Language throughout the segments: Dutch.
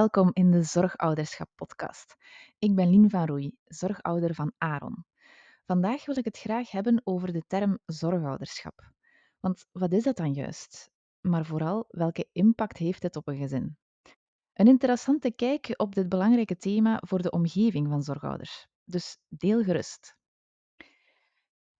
Welkom in de Zorgouderschap podcast. Ik ben Lien van Roei, zorgouder van Aaron. Vandaag wil ik het graag hebben over de term zorgouderschap. Want wat is dat dan juist? Maar vooral, welke impact heeft het op een gezin? Een interessante kijk op dit belangrijke thema voor de omgeving van zorgouders. Dus deel gerust.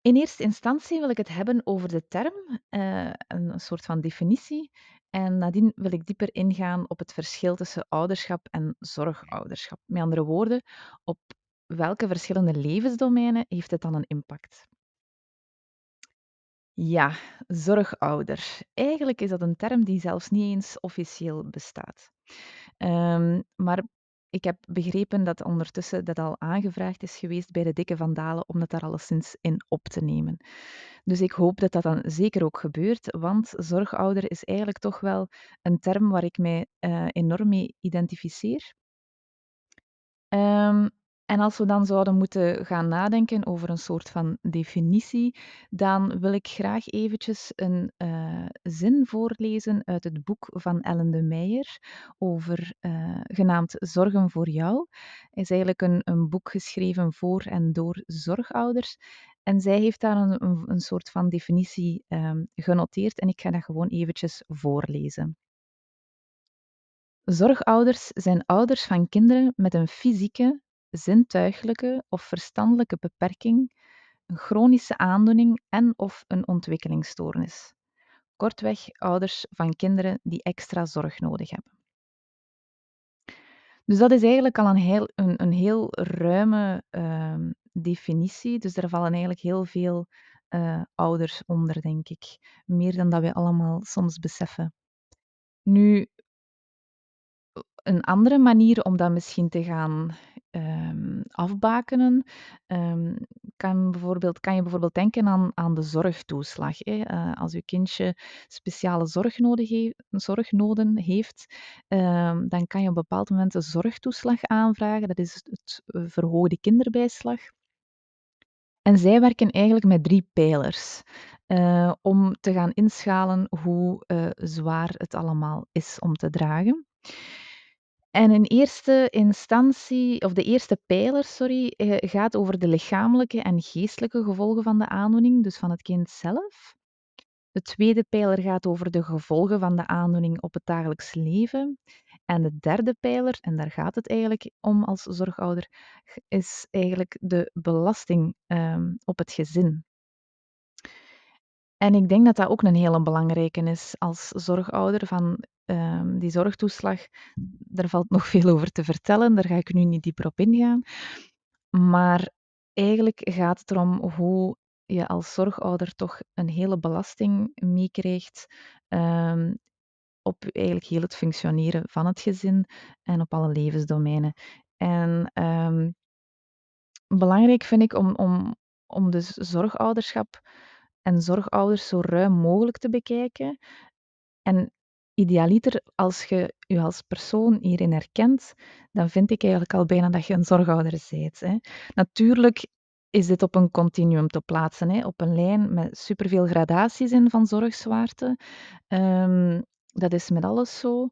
In eerste instantie wil ik het hebben over de term, uh, een soort van definitie, en nadien wil ik dieper ingaan op het verschil tussen ouderschap en zorgouderschap. Met andere woorden, op welke verschillende levensdomeinen heeft het dan een impact? Ja, zorgouder. Eigenlijk is dat een term die zelfs niet eens officieel bestaat. Um, maar ik heb begrepen dat ondertussen dat al aangevraagd is geweest bij de Dikke Vandalen om dat daar alleszins in op te nemen. Dus ik hoop dat dat dan zeker ook gebeurt, want zorgouder is eigenlijk toch wel een term waar ik mij uh, enorm mee identificeer. Um, en als we dan zouden moeten gaan nadenken over een soort van definitie, dan wil ik graag eventjes een uh, zin voorlezen uit het boek van Ellen de Meijer over uh, genaamd Zorgen voor jou. Het is eigenlijk een, een boek geschreven voor en door zorgouders. En zij heeft daar een, een, soort van definitie um, genoteerd en ik ga dat gewoon eventjes voorlezen. Zorgouders zijn ouders van kinderen met een fysieke, zintuiglijke of verstandelijke beperking, een chronische aandoening en/of een ontwikkelingsstoornis. Kortweg ouders van kinderen die extra zorg nodig hebben. Dus dat is eigenlijk al een heel, een, heel ruime uh, definitie. Dus daar vallen eigenlijk heel veel uh, ouders onder, denk ik. Meer dan dat we allemaal soms beseffen. Nu, een andere manier om dat misschien te gaan um, afbakenen, um, kan, bijvoorbeeld, kan je bijvoorbeeld denken aan, aan de zorgtoeslag. Hè. Uh, als je kindje speciale zorgnoden, zorgnoden heeft, um, dan kan je op een bepaald moment een zorgtoeslag aanvragen. Dat is het verhoogde kinderbijslag. En zij werken eigenlijk met drie pijlers. Uh, om te gaan inschalen hoe uh, zwaar het allemaal is om te dragen. En in eerste instantie, of de eerste pijler, sorry, eh, gaat over de lichamelijke en geestelijke gevolgen van de aandoening, dus van het kind zelf. De tweede pijler gaat over de gevolgen van de aandoening op het dagelijks leven. En de derde pijler, en daar gaat het eigenlijk om als zorgouder, is eigenlijk de belasting um, op het gezin. En ik denk dat dat ook een hele belangrijke is als zorgouder. Van um, die zorgtoeslag, daar valt nog veel over te vertellen. Daar ga ik nu niet dieper op ingaan. Maar eigenlijk gaat het erom hoe je als zorgouder toch een hele belasting meekrijgt um, op eigenlijk heel het functioneren van het gezin en op alle levensdomeinen. En um, belangrijk vind ik om, om, om dus zorgouderschap en zorgouders zo ruim mogelijk te bekijken. En idealiter, als je je als persoon hierin herkent, dan vind ik eigenlijk al bijna dat je een zorgouder bent. Hè. Natuurlijk is dit op een continuum te plaatsen, hè, op een lijn met superveel gradaties in van zorgzwaarte. Um, dat is met alles zo.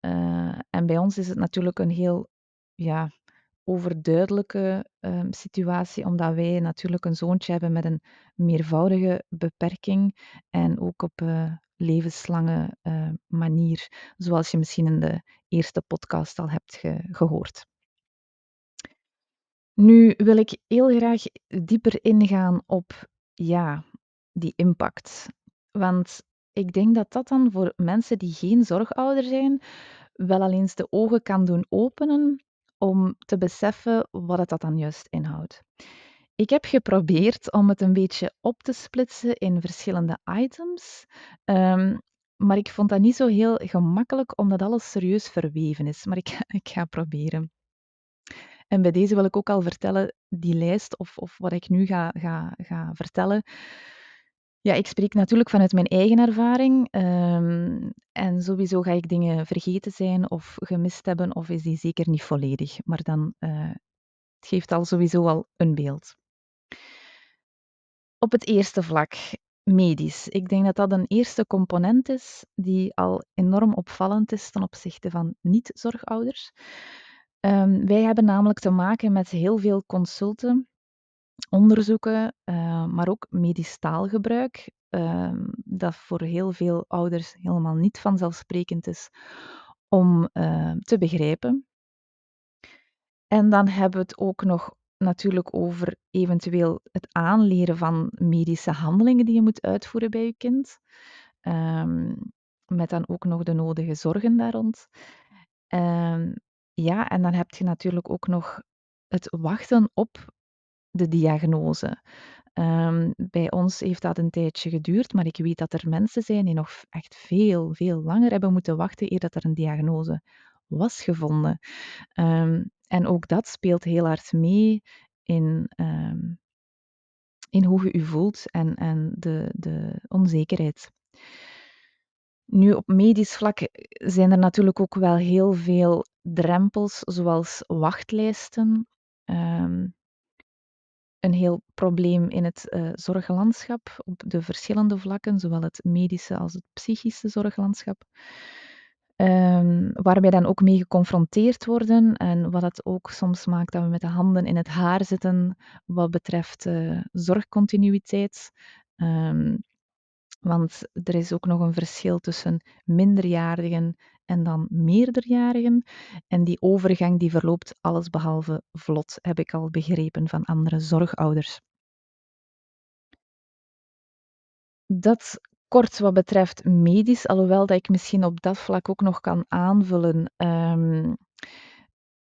Uh, en bij ons is het natuurlijk een heel ja, overduidelijke um, situatie, omdat wij natuurlijk een zoontje hebben met een meervoudige beperking en ook op uh, levenslange uh, manier, zoals je misschien in de eerste podcast al hebt ge gehoord. Nu wil ik heel graag dieper ingaan op ja, die impact. Want ik denk dat dat dan voor mensen die geen zorgouder zijn, wel al eens de ogen kan doen openen om te beseffen wat het dat dan juist inhoudt. Ik heb geprobeerd om het een beetje op te splitsen in verschillende items, um, maar ik vond dat niet zo heel gemakkelijk omdat alles serieus verweven is. Maar ik, ik ga proberen. En bij deze wil ik ook al vertellen, die lijst of, of wat ik nu ga, ga, ga vertellen, ja, ik spreek natuurlijk vanuit mijn eigen ervaring. Um, en sowieso ga ik dingen vergeten zijn of gemist hebben, of is die zeker niet volledig. Maar dan uh, het geeft al sowieso al een beeld. Op het eerste vlak. medisch. Ik denk dat dat een eerste component is die al enorm opvallend is ten opzichte van niet-zorgouders. Ehm, wij hebben namelijk te maken met heel veel consulten, onderzoeken, uh, maar ook medisch taalgebruik, uh, dat voor heel veel ouders helemaal niet vanzelfsprekend is om uh, te begrijpen. En dan hebben we het ook nog natuurlijk over eventueel het aanleren van medische handelingen die je moet uitvoeren bij je kind. Um, met dan ook nog de nodige zorgen daar rond. Um, ja, en dan heb je natuurlijk ook nog het wachten op de diagnose. Um, bij ons heeft dat een tijdje geduurd, maar ik weet dat er mensen zijn die nog echt veel, veel langer hebben moeten wachten eer dat er een diagnose was gevonden. Um, en ook dat speelt heel hard mee in, um, in hoe je je voelt en, en de, de onzekerheid. Nu, op medisch vlak zijn er natuurlijk ook wel heel veel drempels, zoals wachtlijsten. Um, een heel probleem in het uh, zorglandschap op de verschillende vlakken, zowel het medische als het psychische zorglandschap. Um, waar wij dan ook mee geconfronteerd worden en wat het ook soms maakt dat we met de handen in het haar zitten wat betreft uh, zorgcontinuïteit. Um, want er is ook nog een verschil tussen minderjarigen en dan meerderjarigen. En die overgang die verloopt allesbehalve vlot, heb ik al begrepen van andere zorgouders. Dat kort wat betreft medisch, alhoewel dat ik misschien op dat vlak ook nog kan aanvullen um,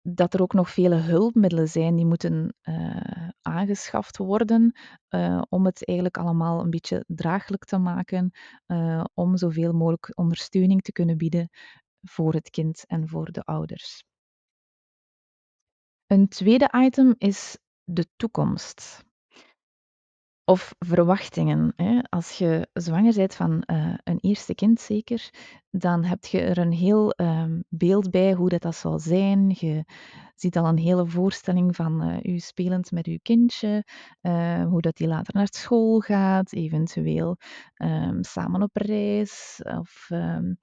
dat er ook nog vele hulpmiddelen zijn die moeten uh, aangeschaft worden uh, om het eigenlijk allemaal een beetje draaglijk te maken, uh, om zoveel mogelijk ondersteuning te kunnen bieden voor het kind en voor de ouders. Een tweede item is de toekomst. Of verwachtingen. Hè. Als je zwanger bent van uh, een eerste kind zeker, dan heb je er een heel uh, beeld bij hoe dat, dat zal zijn. Je ziet al een hele voorstelling van uh, u spelend met uw kindje, uh, hoe dat die later naar school gaat, eventueel um, samen op reis, of um,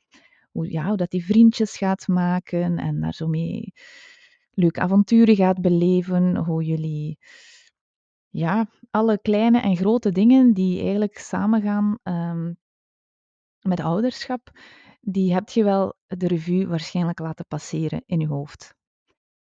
hoe, ja, hoe dat die vriendjes gaat maken en daar zo mee leuke avonturen gaat beleven, hoe jullie ja, alle kleine en grote dingen die eigenlijk samengaan um, met ouderschap, die heb je wel de revue waarschijnlijk laten passeren in je hoofd.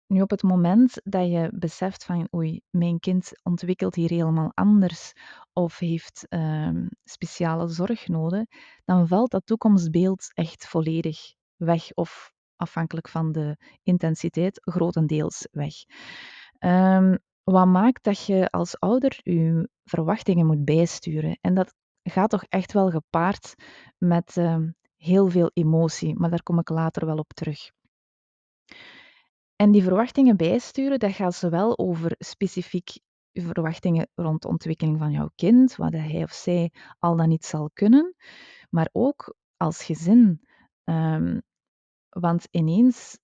Nu, op het moment dat je beseft van oei, mijn kind ontwikkelt hier helemaal anders of heeft um, speciale zorg nodig, dan valt dat toekomstbeeld echt volledig weg of afhankelijk van de intensiteit grotendeels weg. Um, wat maakt dat je als ouder je verwachtingen moet bijsturen. En dat gaat toch echt wel gepaard met uh, heel veel emotie, maar daar kom ik later wel op terug. En die verwachtingen bijsturen, dat gaat zowel over specifiek verwachtingen rond de ontwikkeling van jouw kind, wat hij of zij al dan niet zal kunnen, maar ook als gezin. Um, want ineens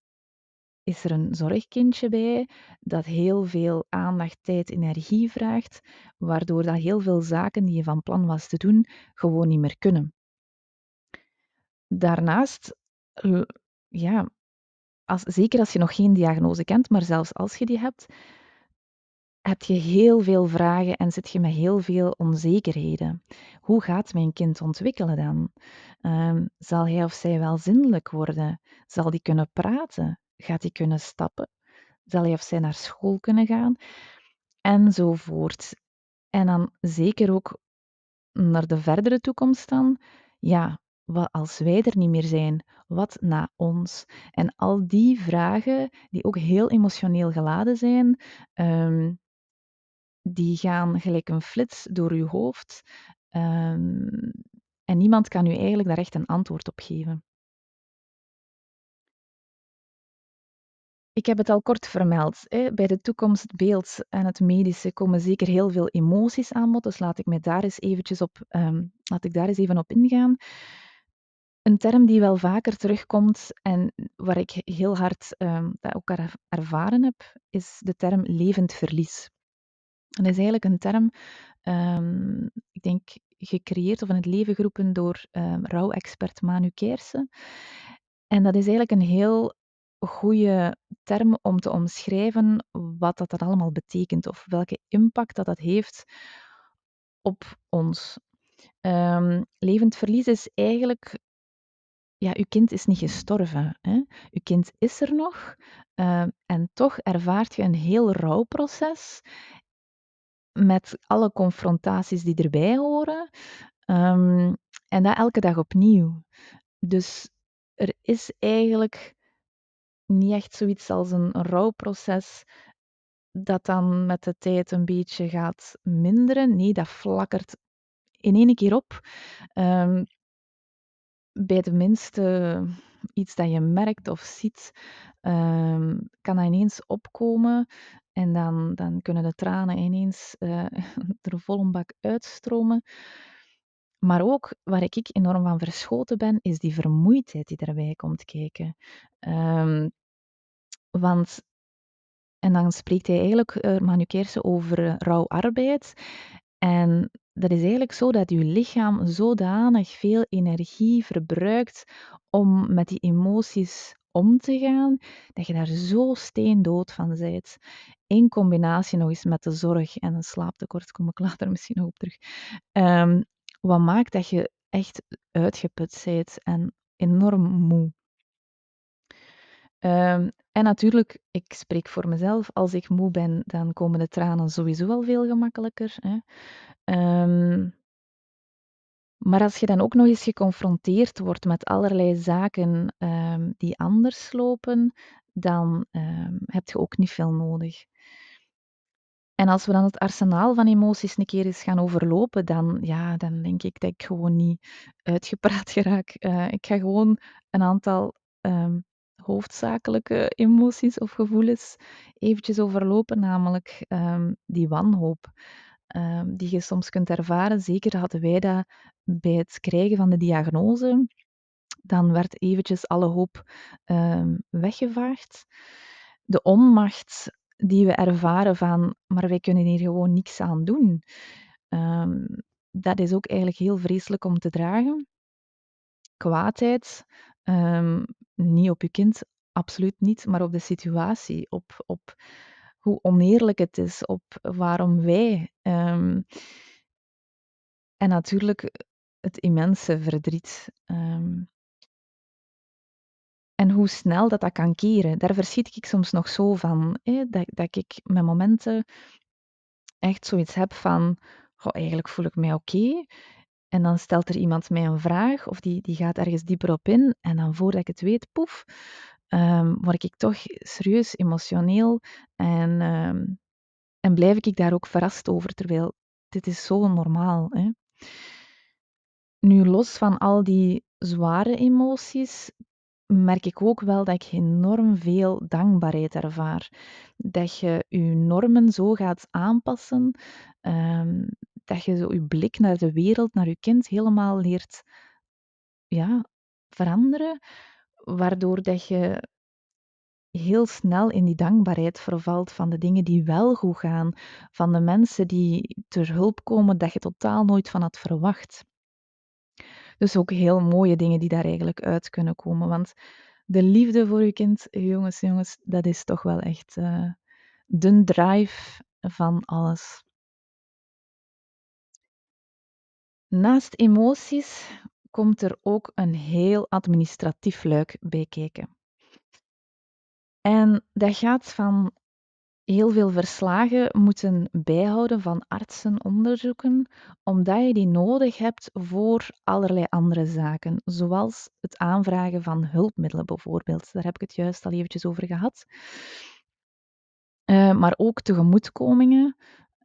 is er een zorgkindje bij dat heel veel aandacht, tijd, energie vraagt, waardoor dat heel veel zaken die je van plan was te doen gewoon niet meer kunnen. Daarnaast, ja, als, zeker als je nog geen diagnose kent, maar zelfs als je die hebt, heb je heel veel vragen en zit je met heel veel onzekerheden. Hoe gaat mijn kind ontwikkelen dan? Um, zal hij of zij wel zindelijk worden? Zal die kunnen praten? Gaat hij kunnen stappen? Zal hij of zij naar school kunnen gaan? Enzovoort. En dan zeker ook naar de verdere toekomst dan. Ja, wat als wij er niet meer zijn? Wat na ons? En al die vragen, die ook heel emotioneel geladen zijn, um, die gaan gelijk een flits door uw hoofd. Um, en niemand kan u eigenlijk daar echt een antwoord op geven. Ik heb het al kort vermeld. Hè. Bij de toekomstbeeld en het medische komen zeker heel veel emoties aan bod. Dus laat ik, mij daar eens eventjes op, um, laat ik daar eens even op ingaan. Een term die wel vaker terugkomt en waar ik heel hard um, dat ook ervaren heb, is de term levend verlies. Dat is eigenlijk een term, um, ik denk gecreëerd of in het leven geroepen door rouwexpert Manu Keersen. En dat is eigenlijk een heel goede term om te omschrijven wat dat, dat allemaal betekent of welke impact dat dat heeft op ons. Um, levend verlies is eigenlijk ja, uw kind is niet gestorven. Hè? Uw kind is er nog. Uh, en toch ervaart je een heel rouwproces met alle confrontaties die erbij horen. Um, en dat elke dag opnieuw. Dus er is eigenlijk niet echt zoiets als een rouwproces dat dan met de tijd een beetje gaat minderen. Nee, dat flakkert in één keer op. Um, bij de minste iets dat je merkt of ziet, um, kan dat ineens opkomen. En dan, dan kunnen de tranen ineens uh, er vol een bak uitstromen. Maar ook waar ik enorm van verschoten ben, is die vermoeidheid die daarbij komt kijken. Um, want, en dan spreekt hij eigenlijk, uh, Manu Kersen, over uh, rouwarbeid. En dat is eigenlijk zo dat je lichaam zodanig veel energie verbruikt om met die emoties om te gaan, dat je daar zo steendood van bent. In combinatie nog eens met de zorg en een slaaptekort, kom ik later misschien nog op terug. Um, wat maakt dat je echt uitgeput bent en enorm moe. Um, en natuurlijk, ik spreek voor mezelf, als ik moe ben, dan komen de tranen sowieso al veel gemakkelijker. Hè. Um, maar als je dan ook nog eens geconfronteerd wordt met allerlei zaken um, die anders lopen, dan heb je ook niet veel nodig. En als we dan het arsenaal van emoties een keer eens gaan overlopen, dan, ja, dan denk ik dat ik gewoon niet uitgepraat geraak. Uh, ik ga gewoon een aantal um, hoofdzakelijke emoties of gevoelens eventjes overlopen, namelijk um, die wanhoop. Um, die je soms kunt ervaren. Zeker hadden wij dat bij het krijgen van de diagnose. Dan werd eventjes alle hoop weggevaagd. De onmacht die we ervaren van, maar wij kunnen hier gewoon niks aan doen. Um, dat is ook eigenlijk heel vreselijk om te dragen. Kwaadheid, um, niet op je kind, absoluut niet, maar op de situatie, op, op hoe oneerlijk het is, op waarom wij. Um, en natuurlijk het immense verdriet. En hoe snel dat dat kan keren. Daar verschiet ik soms nog zo van. Hè, dat, dat ik met momenten echt zoiets heb van, eigenlijk voel ik mij oké. En dan stelt er iemand mij een vraag of die, die gaat ergens dieper op in. En dan voordat ik het weet, poef, um, word ik toch serieus emotioneel. En, um, en blijf ik daar ook verrast over, terwijl dit is zo normaal. Hè. Nu, los van al die zware emoties, merk ik ook wel dat ik enorm veel dankbaarheid ervaar. Dat je je normen zo gaat aanpassen, um, dat je zo je blik naar de wereld, naar je kind helemaal leert ja, veranderen, waardoor dat je heel snel in die dankbaarheid vervalt van de dingen die wel goed gaan, van de mensen die ter hulp komen dat je totaal nooit van had verwacht. Dus ook heel mooie dingen die daar eigenlijk uit kunnen komen. Want de liefde voor je kind, jongens, jongens, dat is toch wel echt uh, de drive van alles. Naast emoties komt er ook een heel administratief luik bij kijken. En dat gaat van heel veel verslagen moeten bijhouden van artsenonderzoeken, omdat je die nodig hebt voor allerlei andere zaken, zoals het aanvragen van hulpmiddelen bijvoorbeeld. Daar heb ik het juist al eventjes over gehad. Uh, maar ook tegemoetkomingen,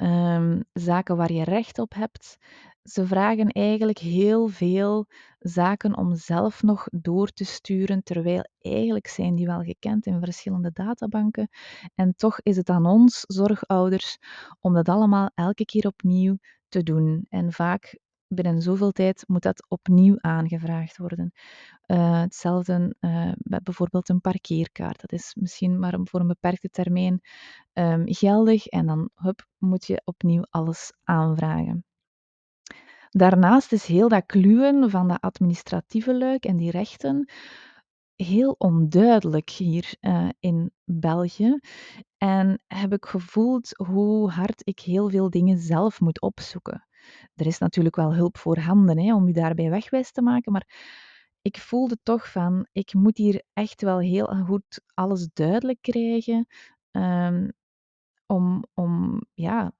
um, zaken waar je recht op hebt, ze vragen eigenlijk heel veel zaken om zelf nog door te sturen, terwijl eigenlijk zijn die wel gekend in verschillende databanken. En toch is het aan ons, zorgouders, om dat allemaal elke keer opnieuw te doen. En vaak binnen zoveel tijd moet dat opnieuw aangevraagd worden. Uh, hetzelfde uh, met bijvoorbeeld een parkeerkaart. Dat is misschien maar voor een beperkte termijn um, geldig en dan hup, moet je opnieuw alles aanvragen. Daarnaast is heel dat kluwen van dat administratieve luik en die rechten heel onduidelijk hier uh, in België. En heb ik gevoeld hoe hard ik heel veel dingen zelf moet opzoeken. Er is natuurlijk wel hulp voorhanden hè, om u daarbij wegwijs te maken, maar ik voelde toch van, ik moet hier echt wel heel goed alles duidelijk krijgen um, om, om ja,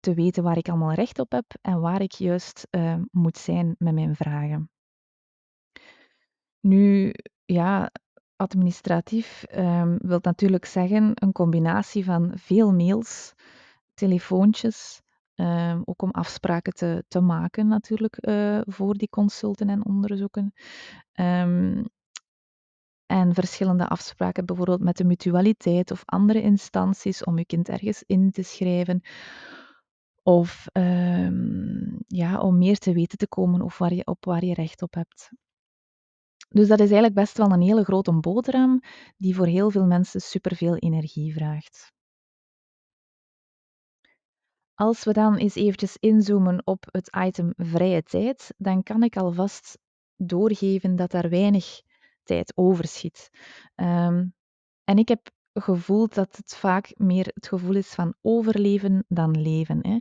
te weten waar ik allemaal recht op heb en waar ik juist uh, moet zijn met mijn vragen. Nu, ja, administratief um, wil natuurlijk zeggen een combinatie van veel mails, telefoontjes, um, ook om afspraken te, te maken natuurlijk uh, voor die consulten en onderzoeken. Um, en verschillende afspraken, bijvoorbeeld met de mutualiteit of andere instanties om je kind ergens in te schrijven. Of ja, om meer te weten te komen of waar je, op waar je recht op hebt. Dus dat is eigenlijk best wel een hele grote boterham die voor heel veel mensen superveel energie vraagt. Als we dan eens eventjes inzoomen op het item vrije tijd, dan kan ik alvast doorgeven dat daar weinig tijd overschiet. Um, en ik heb gevoeld dat het vaak meer het gevoel is van overleven dan leven. Hè.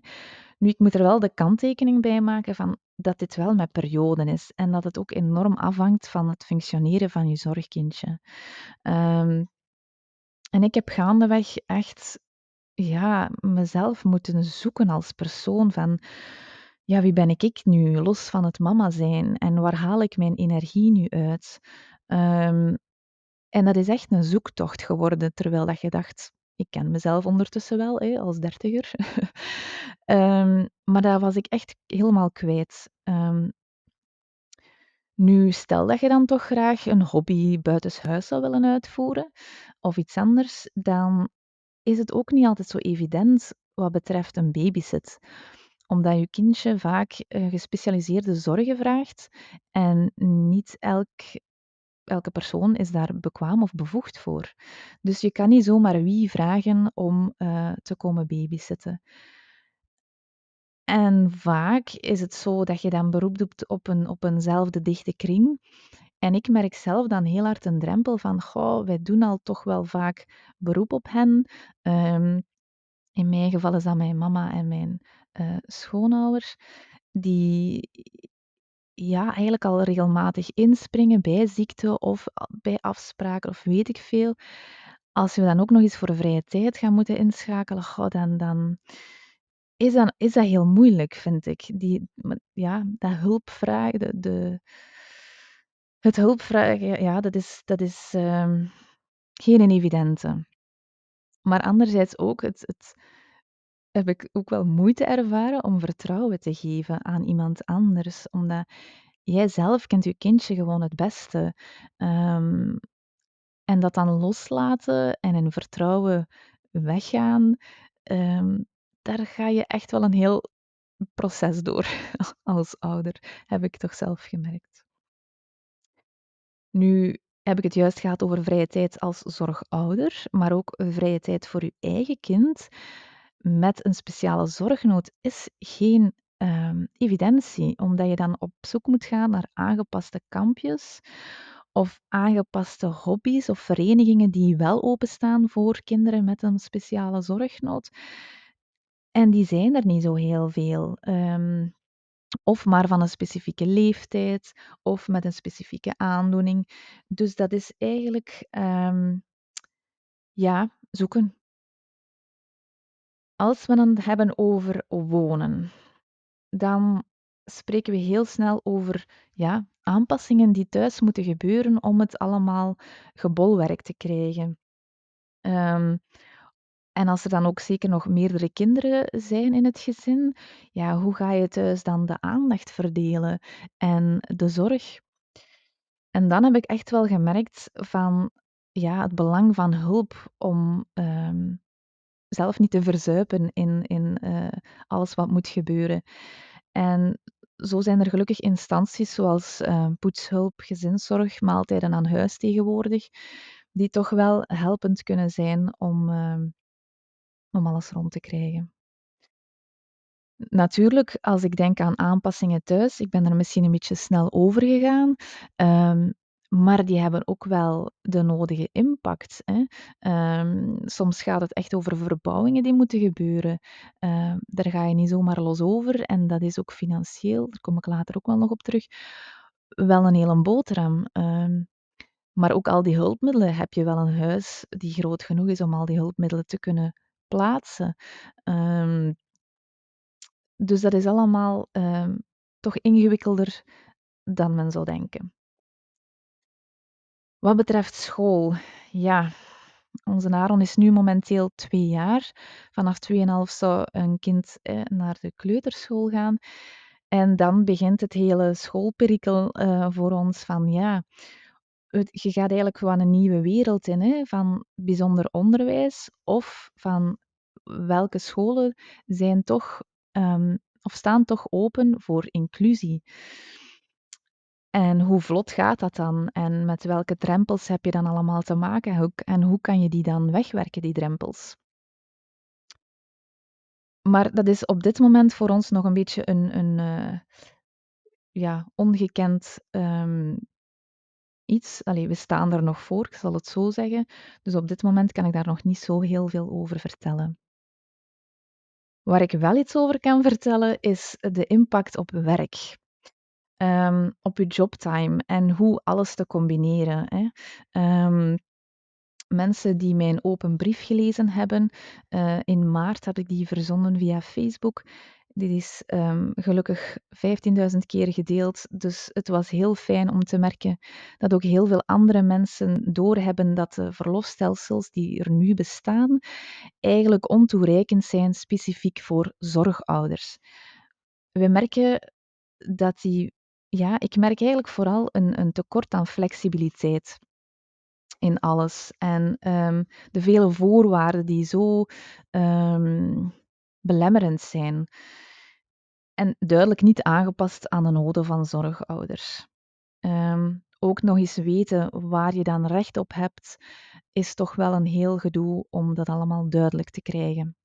Nu, ik moet er wel de kanttekening bij maken van dat dit wel met perioden is en dat het ook enorm afhangt van het functioneren van je zorgkindje. Um, en ik heb gaandeweg echt ja, mezelf moeten zoeken als persoon van ja, wie ben ik nu, los van het mama zijn en waar haal ik mijn energie nu uit? Um, en dat is echt een zoektocht geworden, terwijl dat je dacht, ik ken mezelf ondertussen wel als dertiger. um, maar dat was ik echt helemaal kwijt. Um, nu, stel dat je dan toch graag een hobby buitenshuis zou willen uitvoeren of iets anders, dan is het ook niet altijd zo evident wat betreft een babysit omdat je kindje vaak uh, gespecialiseerde zorgen vraagt en niet elk elke persoon is daar bekwaam of bevoegd voor. Dus je kan niet zomaar wie vragen om uh, te komen babysitten. En vaak is het zo dat je dan beroep doet op, een, op eenzelfde dichte kring. En ik merk zelf dan heel hard een drempel van, goh, wij doen al toch wel vaak beroep op hen. Um, in mijn geval is dat mijn mama en mijn uh, schoonouders. Die ja, eigenlijk al regelmatig inspringen bij ziekte of bij afspraken of weet ik veel. Als we dan ook nog eens voor vrije tijd gaan moeten inschakelen, goh, dan, dan, is, dat, is dat heel moeilijk, vind ik. Die, ja, dat hulpvragen, de, de, het hulpvragen, ja, dat is, dat is um, geen evidente. Maar anderzijds ook het, het heb ik ook wel moeite ervaren om vertrouwen te geven aan iemand anders, omdat jij zelf kent je kindje gewoon het beste. Um, en dat dan loslaten en in vertrouwen weggaan, um, daar ga je echt wel een heel proces door als ouder, heb ik toch zelf gemerkt. Nu heb ik het juist gehad over vrije tijd als zorgouder, maar ook vrije tijd voor je eigen kind met een speciale zorgnood is geen um, evidentie, omdat je dan op zoek moet gaan naar aangepaste kampjes of aangepaste hobby's of verenigingen die wel openstaan voor kinderen met een speciale zorgnood. En die zijn er niet zo heel veel. Um, of maar van een specifieke leeftijd of met een specifieke aandoening. Dus dat is eigenlijk um, ja, zoeken. Als we het hebben over wonen, dan spreken we heel snel over ja, aanpassingen die thuis moeten gebeuren om het allemaal gebolwerkt te krijgen. Um, en als er dan ook zeker nog meerdere kinderen zijn in het gezin, ja, hoe ga je thuis dan de aandacht verdelen en de zorg? En dan heb ik echt wel gemerkt van ja, het belang van hulp om um, zelf niet te verzuipen in, in uh, alles wat moet gebeuren. En zo zijn er gelukkig instanties zoals uh, poetshulp, gezinszorg, maaltijden aan huis tegenwoordig, die toch wel helpend kunnen zijn om, uh, om alles rond te krijgen. Natuurlijk, als ik denk aan aanpassingen thuis, ik ben er misschien een beetje snel over gegaan, ehm, maar die hebben ook wel de nodige impact, hè. Ehm, soms gaat het echt over verbouwingen die moeten gebeuren. Ehm, daar ga je niet zomaar los over en dat is ook financieel, daar kom ik later ook wel nog op terug, wel een hele boterham. Maar ook al die hulpmiddelen, heb je wel een huis die groot genoeg is om al die hulpmiddelen te kunnen plaatsen? Ehm dus dat is allemaal, ehm, toch ingewikkelder dan men zou denken. Wat betreft school, ja, onze Aaron is nu momenteel 2 jaar. Vanaf 2,5 zou een kind, eh, naar de kleuterschool gaan. En dan begint het hele schoolperikel, eh, voor ons van ja, het je gaat eigenlijk gewoon een nieuwe wereld in, hè, van bijzonder onderwijs of van welke scholen zijn toch, ehm, of staan toch open voor inclusie. En hoe vlot gaat dat dan? En met welke drempels heb je dan allemaal te maken? En hoe kan je die dan wegwerken, die drempels? Maar dat is op dit moment voor ons nog een beetje een een, eh, ja, ongekend, ehm, iets. Allee, we staan er nog voor, ik zal het zo zeggen. Dus op dit moment kan ik daar nog niet zo heel veel over vertellen. Waar ik wel iets over kan vertellen, is de impact op werk. Ehm, op je jobtime en hoe alles te combineren, hè. Ehm, mensen die mijn open brief gelezen hebben, eh, in maart had ik die verzonden via Facebook. Dit is um, gelukkig 15.000 keer gedeeld, dus het was heel fijn om te merken dat ook heel veel andere mensen doorhebben dat de verlofstelsels die er nu bestaan eigenlijk ontoereikend zijn specifiek voor zorgouders. We merken dat die, ja, ik merk eigenlijk vooral een, een tekort aan flexibiliteit in alles. En um, de vele voorwaarden die zo um, belemmerend zijn. En duidelijk niet aangepast aan de noden van zorgouders. Um, ook nog eens weten waar je dan recht op hebt, is toch wel een heel gedoe om dat allemaal duidelijk te krijgen.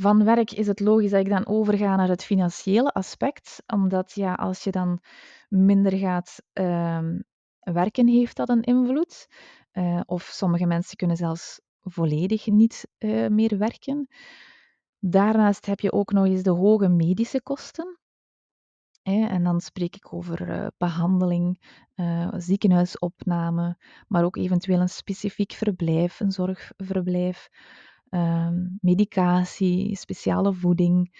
Van werk is het logisch dat ik dan overga naar het financiële aspect, omdat ja, als je dan minder gaat um, werken, heeft dat een invloed. Uh, of sommige mensen kunnen zelfs volledig niet uh, meer werken. Daarnaast heb je ook nog eens de hoge medische kosten. En dan spreek ik over uh, behandeling, uh, ziekenhuisopname, maar ook eventueel een specifiek verblijf, een zorgverblijf, uh, medicatie, speciale voeding.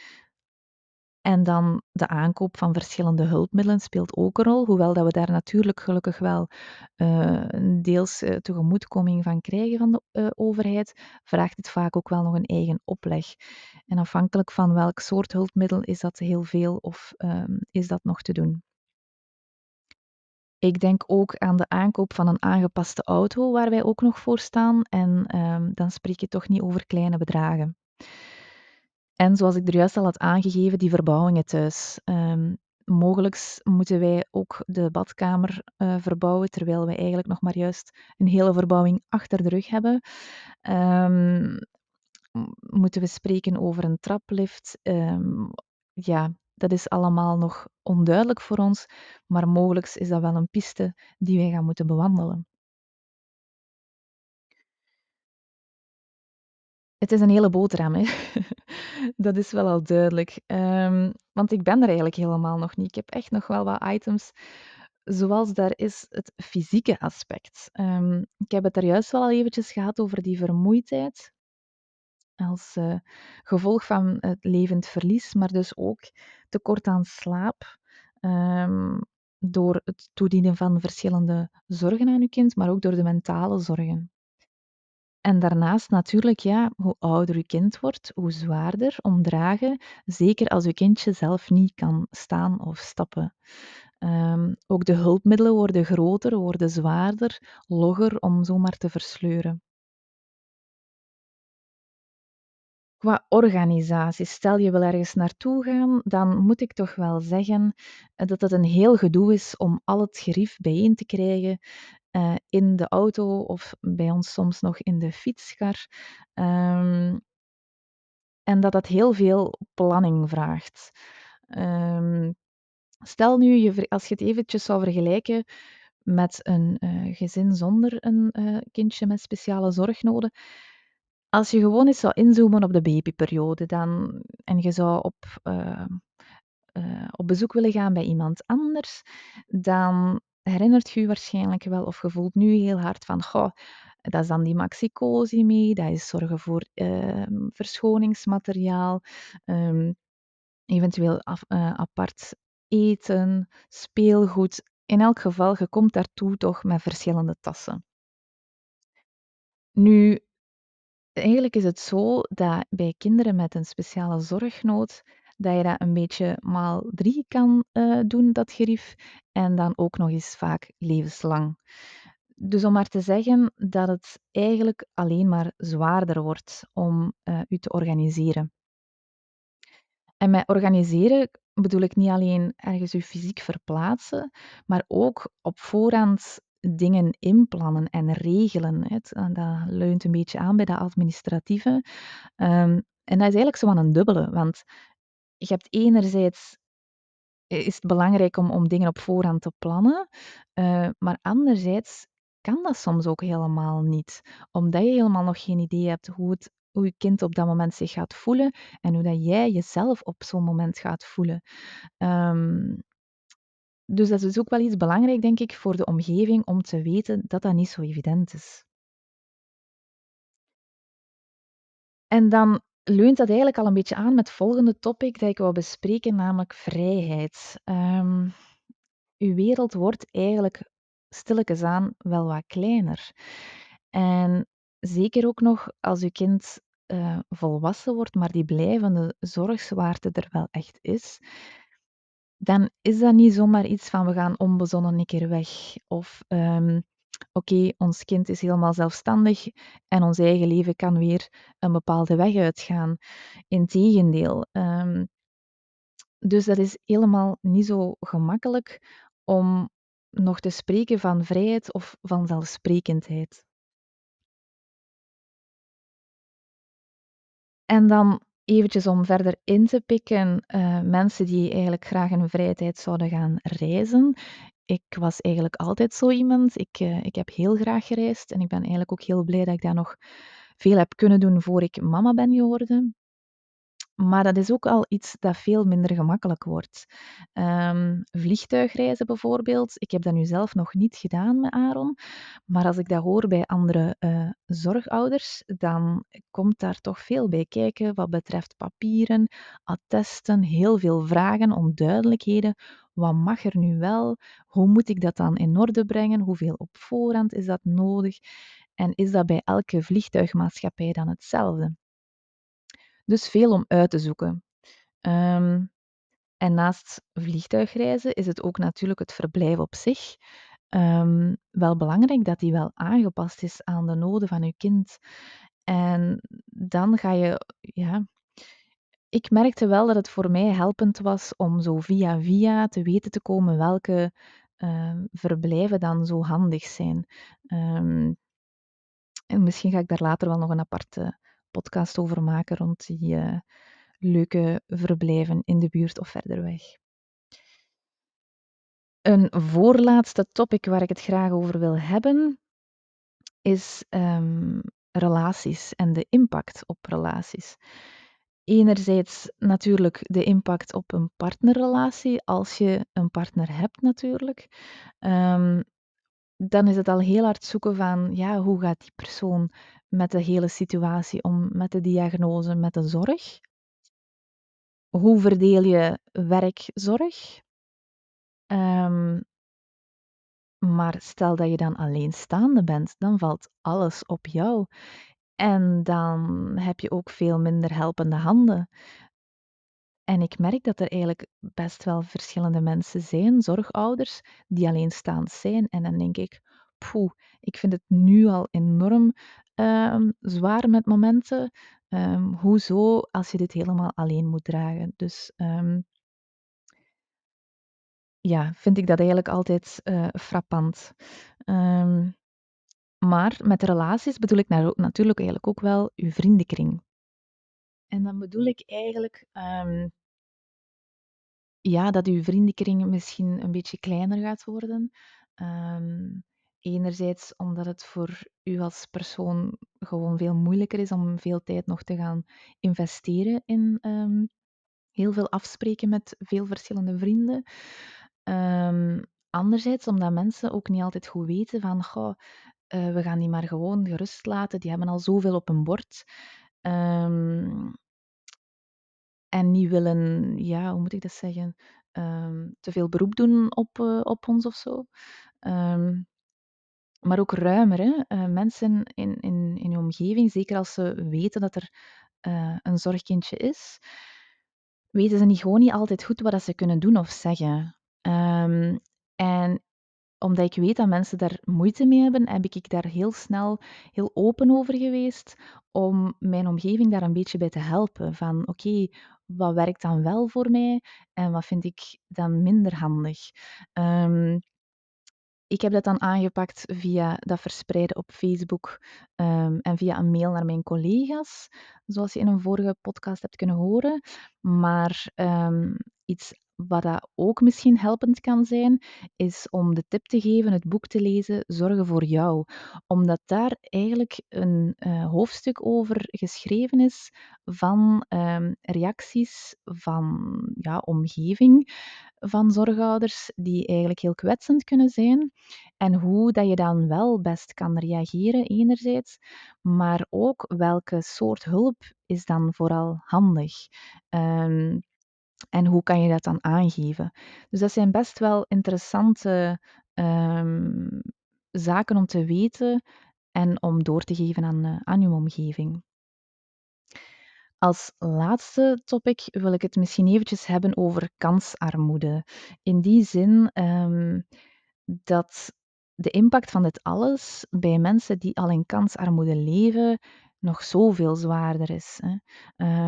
En dan de aankoop van verschillende hulpmiddelen speelt ook een rol, hoewel dat we daar natuurlijk gelukkig wel uh, deels uh, tegemoetkoming van krijgen van de uh, overheid, vraagt het vaak ook wel nog een eigen opleg. En afhankelijk van welk soort hulpmiddel is dat heel veel of um, is dat nog te doen. Ik denk ook aan de aankoop van een aangepaste auto, waar wij ook nog voor staan. En um, dan spreek je toch niet over kleine bedragen. En zoals ik er juist al had aangegeven, die verbouwingen thuis. Um, mogelijk moeten wij ook de badkamer uh, verbouwen, terwijl wij eigenlijk nog maar juist een hele verbouwing achter de rug hebben. Um, moeten we spreken over een traplift? Um, ja, dat is allemaal nog onduidelijk voor ons, maar mogelijk is dat wel een piste die wij gaan moeten bewandelen. Het is een hele boterham, hè. Dat is wel al duidelijk. Um, want ik ben er eigenlijk helemaal nog niet. Ik heb echt nog wel wat items. Zoals daar is het fysieke aspect. Um, ik heb het er juist wel al eventjes gehad over die vermoeidheid. Als uh, gevolg van het levend verlies, maar dus ook tekort aan slaap. Um, door het toedienen van verschillende zorgen aan uw kind, maar ook door de mentale zorgen. En daarnaast natuurlijk, ja, hoe ouder je kind wordt, hoe zwaarder om dragen, zeker als je kindje zelf niet kan staan of stappen. Um, ook de hulpmiddelen worden groter, worden zwaarder, logger om zomaar te versleuren. Qua organisatie, stel je wil ergens naartoe gaan, dan moet ik toch wel zeggen dat het een heel gedoe is om al het gerief bijeen te krijgen uh, in de auto of bij ons soms nog in de fietskar. Um, en dat dat heel veel planning vraagt. Ehm, stel nu, je, als je het eventjes zou vergelijken met een uh, gezin zonder een uh, kindje met speciale zorgnoden. Als je gewoon eens zou inzoomen op de babyperiode dan, en je zou op, op bezoek willen gaan bij iemand anders, dan herinnert je waarschijnlijk wel of je voelt nu heel hard van, goh, dat is dan die maxicosimi, dat is zorgen voor ehm, verschoningsmateriaal, um, eventueel af, apart eten, speelgoed, in elk geval, je komt daartoe toch met verschillende tassen. Nu, eigenlijk is het zo dat bij kinderen met een speciale zorgnood, dat je dat een beetje maal drie kan uh, doen, dat gerief, en dan ook nog eens vaak levenslang. Dus om maar te zeggen dat het eigenlijk alleen maar zwaarder wordt om uh, u te organiseren. En met organiseren bedoel ik niet alleen ergens u fysiek verplaatsen, maar ook op voorhand dingen inplannen en regelen. Het, dat leunt een beetje aan bij dat administratieve. Um, en dat is eigenlijk zo een dubbele, want je hebt enerzijds is het belangrijk om, om dingen op voorhand te plannen, uh, maar anderzijds kan dat soms ook helemaal niet, omdat je helemaal nog geen idee hebt hoe het hoe je kind op dat moment zich gaat voelen en hoe dat jij jezelf op zo'n moment gaat voelen. Um, dus dat is ook wel iets belangrijk, denk ik, voor de omgeving om te weten dat dat niet zo evident is. En dan leunt dat eigenlijk al een beetje aan met het volgende topic dat ik wil bespreken, namelijk vrijheid. Um, uw wereld wordt eigenlijk stilletjes aan wel wat kleiner. En zeker ook nog als uw kind uh, volwassen wordt, maar die blijvende zorgzwaarte er wel echt is, dan is dat niet zomaar iets van we gaan onbezonnen een keer weg. Of um, oké, ons kind is helemaal zelfstandig en ons eigen leven kan weer een bepaalde weg uitgaan. Integendeel. Um, dus dat is helemaal niet zo gemakkelijk om nog te spreken van vrijheid of van zelfsprekendheid. En dan eventjes om verder in te pikken, uh, mensen die eigenlijk graag in vrije tijd zouden gaan reizen. Ik was eigenlijk altijd zo iemand. Ik, uh, ik heb heel graag gereisd en ik ben eigenlijk ook heel blij dat ik dat nog veel heb kunnen doen voor ik mama ben geworden. Maar dat is ook al iets dat veel minder gemakkelijk wordt. Um, vliegtuigreizen bijvoorbeeld. Ik heb dat nu zelf nog niet gedaan met Aaron. Maar als ik dat hoor bij andere uh, zorgouders, dan komt daar toch veel bij kijken wat betreft papieren, attesten, heel veel vragen, onduidelijkheden. Wat mag er nu wel? Hoe moet ik dat dan in orde brengen? Hoeveel op voorhand is dat nodig? En is dat bij elke vliegtuigmaatschappij dan hetzelfde? Dus veel om uit te zoeken. Um, en naast vliegtuigreizen is het ook natuurlijk het verblijf op zich um, wel belangrijk dat die wel aangepast is aan de noden van uw kind. En dan ga je, ja, ik merkte wel dat het voor mij helpend was om zo via via te weten te komen welke uh, verblijven dan zo handig zijn. En misschien ga ik daar later wel nog een aparte podcast over maken rond die uh, leuke verblijven in de buurt of verder weg. Een voorlaatste topic waar ik het graag over wil hebben is um, relaties en de impact op relaties. Enerzijds natuurlijk de impact op een partnerrelatie, als je een partner hebt natuurlijk. Um, dan is het al heel hard zoeken van, ja, hoe gaat die persoon met de hele situatie om, met de diagnose, met de zorg? Hoe verdeel je werkzorg? Um, maar stel dat je dan alleenstaande bent, dan valt alles op jou. En dan heb je ook veel minder helpende handen. En ik merk dat er eigenlijk best wel verschillende mensen zijn, zorgouders, die alleenstaand zijn. En dan denk ik, poeh, ik vind het nu al enorm um, zwaar met momenten. Um, hoezo als je dit helemaal alleen moet dragen? Dus um, ja, vind ik dat eigenlijk altijd uh, frappant. maar met relaties bedoel ik nou natuurlijk eigenlijk ook wel uw vriendenkring. En dan bedoel ik eigenlijk ehm, ja, dat uw vriendenkring misschien een beetje kleiner gaat worden. Ehm, enerzijds omdat het voor u als persoon gewoon veel moeilijker is om veel tijd nog te gaan investeren in ehm, heel veel afspreken met veel verschillende vrienden. Um, anderzijds omdat mensen ook niet altijd goed weten van, goh, uh, we gaan die maar gewoon gerust laten, die hebben al zoveel op hun bord. Um, en niet willen, ja, hoe moet ik dat zeggen, te veel beroep doen op, uh, op ons of zo. Maar ook ruimer. Hè? Uh, mensen in, in, in je omgeving, zeker als ze weten dat er uh, een zorgkindje is, weten ze niet gewoon niet altijd goed wat ze kunnen doen of zeggen. Um, en omdat ik weet dat mensen daar moeite mee hebben, heb ik daar heel snel heel open over geweest om mijn omgeving daar een beetje bij te helpen. Van oké, wat werkt dan wel voor mij en wat vind ik dan minder handig? Um, ik heb dat dan aangepakt via dat verspreiden op Facebook um, en via een mail naar mijn collega's, zoals je in een vorige podcast hebt kunnen horen. Maar um, iets wat dat ook misschien helpend kan zijn, is om de tip te geven het boek te lezen Zorgen voor jou. Omdat daar eigenlijk een uh, hoofdstuk over geschreven is van um, reacties van ja, omgeving van zorgouders die eigenlijk heel kwetsend kunnen zijn. En hoe dat je dan wel best kan reageren enerzijds, maar ook welke soort hulp is dan vooral handig. Um, en hoe kan je dat dan aangeven? Dus dat zijn best wel interessante um, zaken om te weten en om door te geven aan, uh, aan uw omgeving. Als laatste topic wil ik het misschien eventjes hebben over kansarmoede. In die zin um, dat de impact van dit alles bij mensen die al in kansarmoede leven nog zoveel zwaarder is. Hè.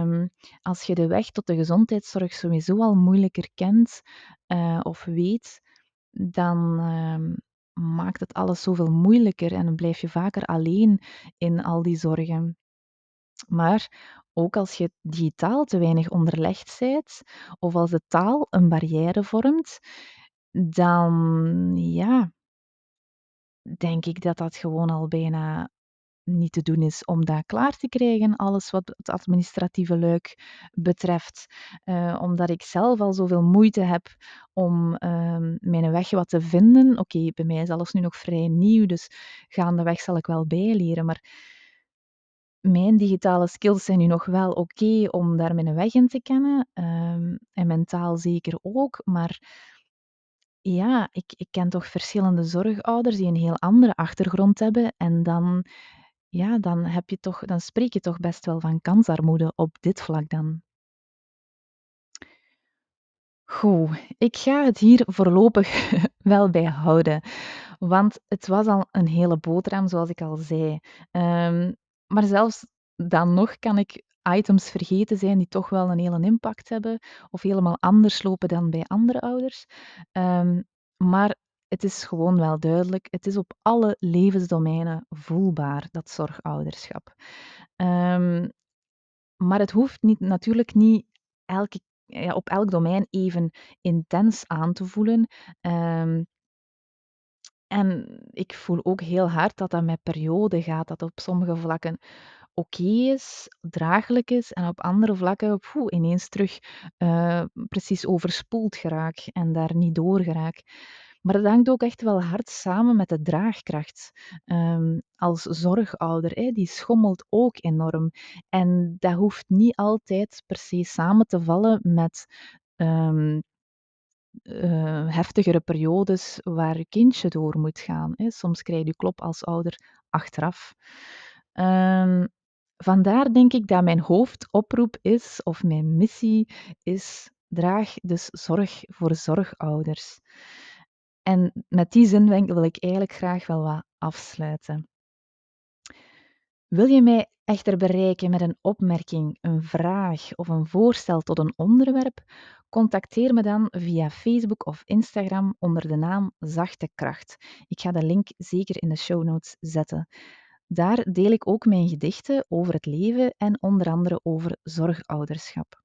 Um, als je de weg tot de gezondheidszorg sowieso al moeilijker kent uh, of weet, dan um, maakt het alles zoveel moeilijker en dan blijf je vaker alleen in al die zorgen. Maar ook als je digitaal te weinig onderlegd bent, of als de taal een barrière vormt, dan ja, denk ik dat dat gewoon al bijna niet te doen is om dat klaar te krijgen, alles wat het administratieve luik betreft. Uh, omdat ik zelf al zoveel moeite heb om uh, mijn weg wat te vinden. Oké, bij mij is alles nu nog vrij nieuw, dus gaandeweg zal ik wel bijleren. Maar mijn digitale skills zijn nu nog wel oké om daar mijn weg in te kennen. Um, en mentaal zeker ook. Maar ja, ik, ik ken toch verschillende zorgouders die een heel andere achtergrond hebben. En dan, ja, dan, heb je toch, dan spreek je toch best wel van kansarmoede op dit vlak dan. Goed, ik ga het hier voorlopig wel bij houden. Want het was al een hele boterham, zoals ik al zei. Um, maar zelfs dan nog kan ik items vergeten zijn die toch wel een hele impact hebben of helemaal anders lopen dan bij andere ouders. Um, maar het is gewoon wel duidelijk, het is op alle levensdomeinen voelbaar, dat zorgouderschap. Um, maar het hoeft niet, natuurlijk niet elke, ja, op elk domein even intens aan te voelen. Um, en ik voel ook heel hard dat dat met periode gaat, dat op sommige vlakken oké is, draaglijk is en op andere vlakken poeh, ineens terug uh, precies overspoeld geraak en daar niet door geraak. Maar dat hangt ook echt wel hard samen met de draagkracht. Um, als zorgouder, hè, die schommelt ook enorm. En dat hoeft niet altijd per se samen te vallen met um, uh, heftigere periodes waar je kindje door moet gaan. Hè. Soms krijg je klop als ouder achteraf. Um, vandaar denk ik dat mijn hoofdoproep is, of mijn missie is, draag dus zorg voor zorgouders. En met die zin wil ik eigenlijk graag wel wat afsluiten. Wil je mij echter bereiken met een opmerking, een vraag of een voorstel tot een onderwerp? Contacteer me dan via Facebook of Instagram onder de naam Zachte Kracht. Ik ga de link zeker in de show notes zetten. Daar deel ik ook mijn gedichten over het leven en onder andere over zorgouderschap.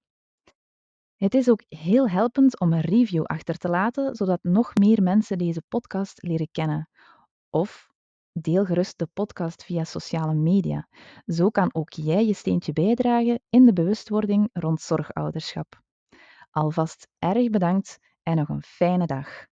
Het is ook heel helpend om een review achter te laten, zodat nog meer mensen deze podcast leren kennen. Of deel gerust de podcast via sociale media. Zo kan ook jij je steentje bijdragen in de bewustwording rond zorgouderschap. Alvast erg bedankt en nog een fijne dag.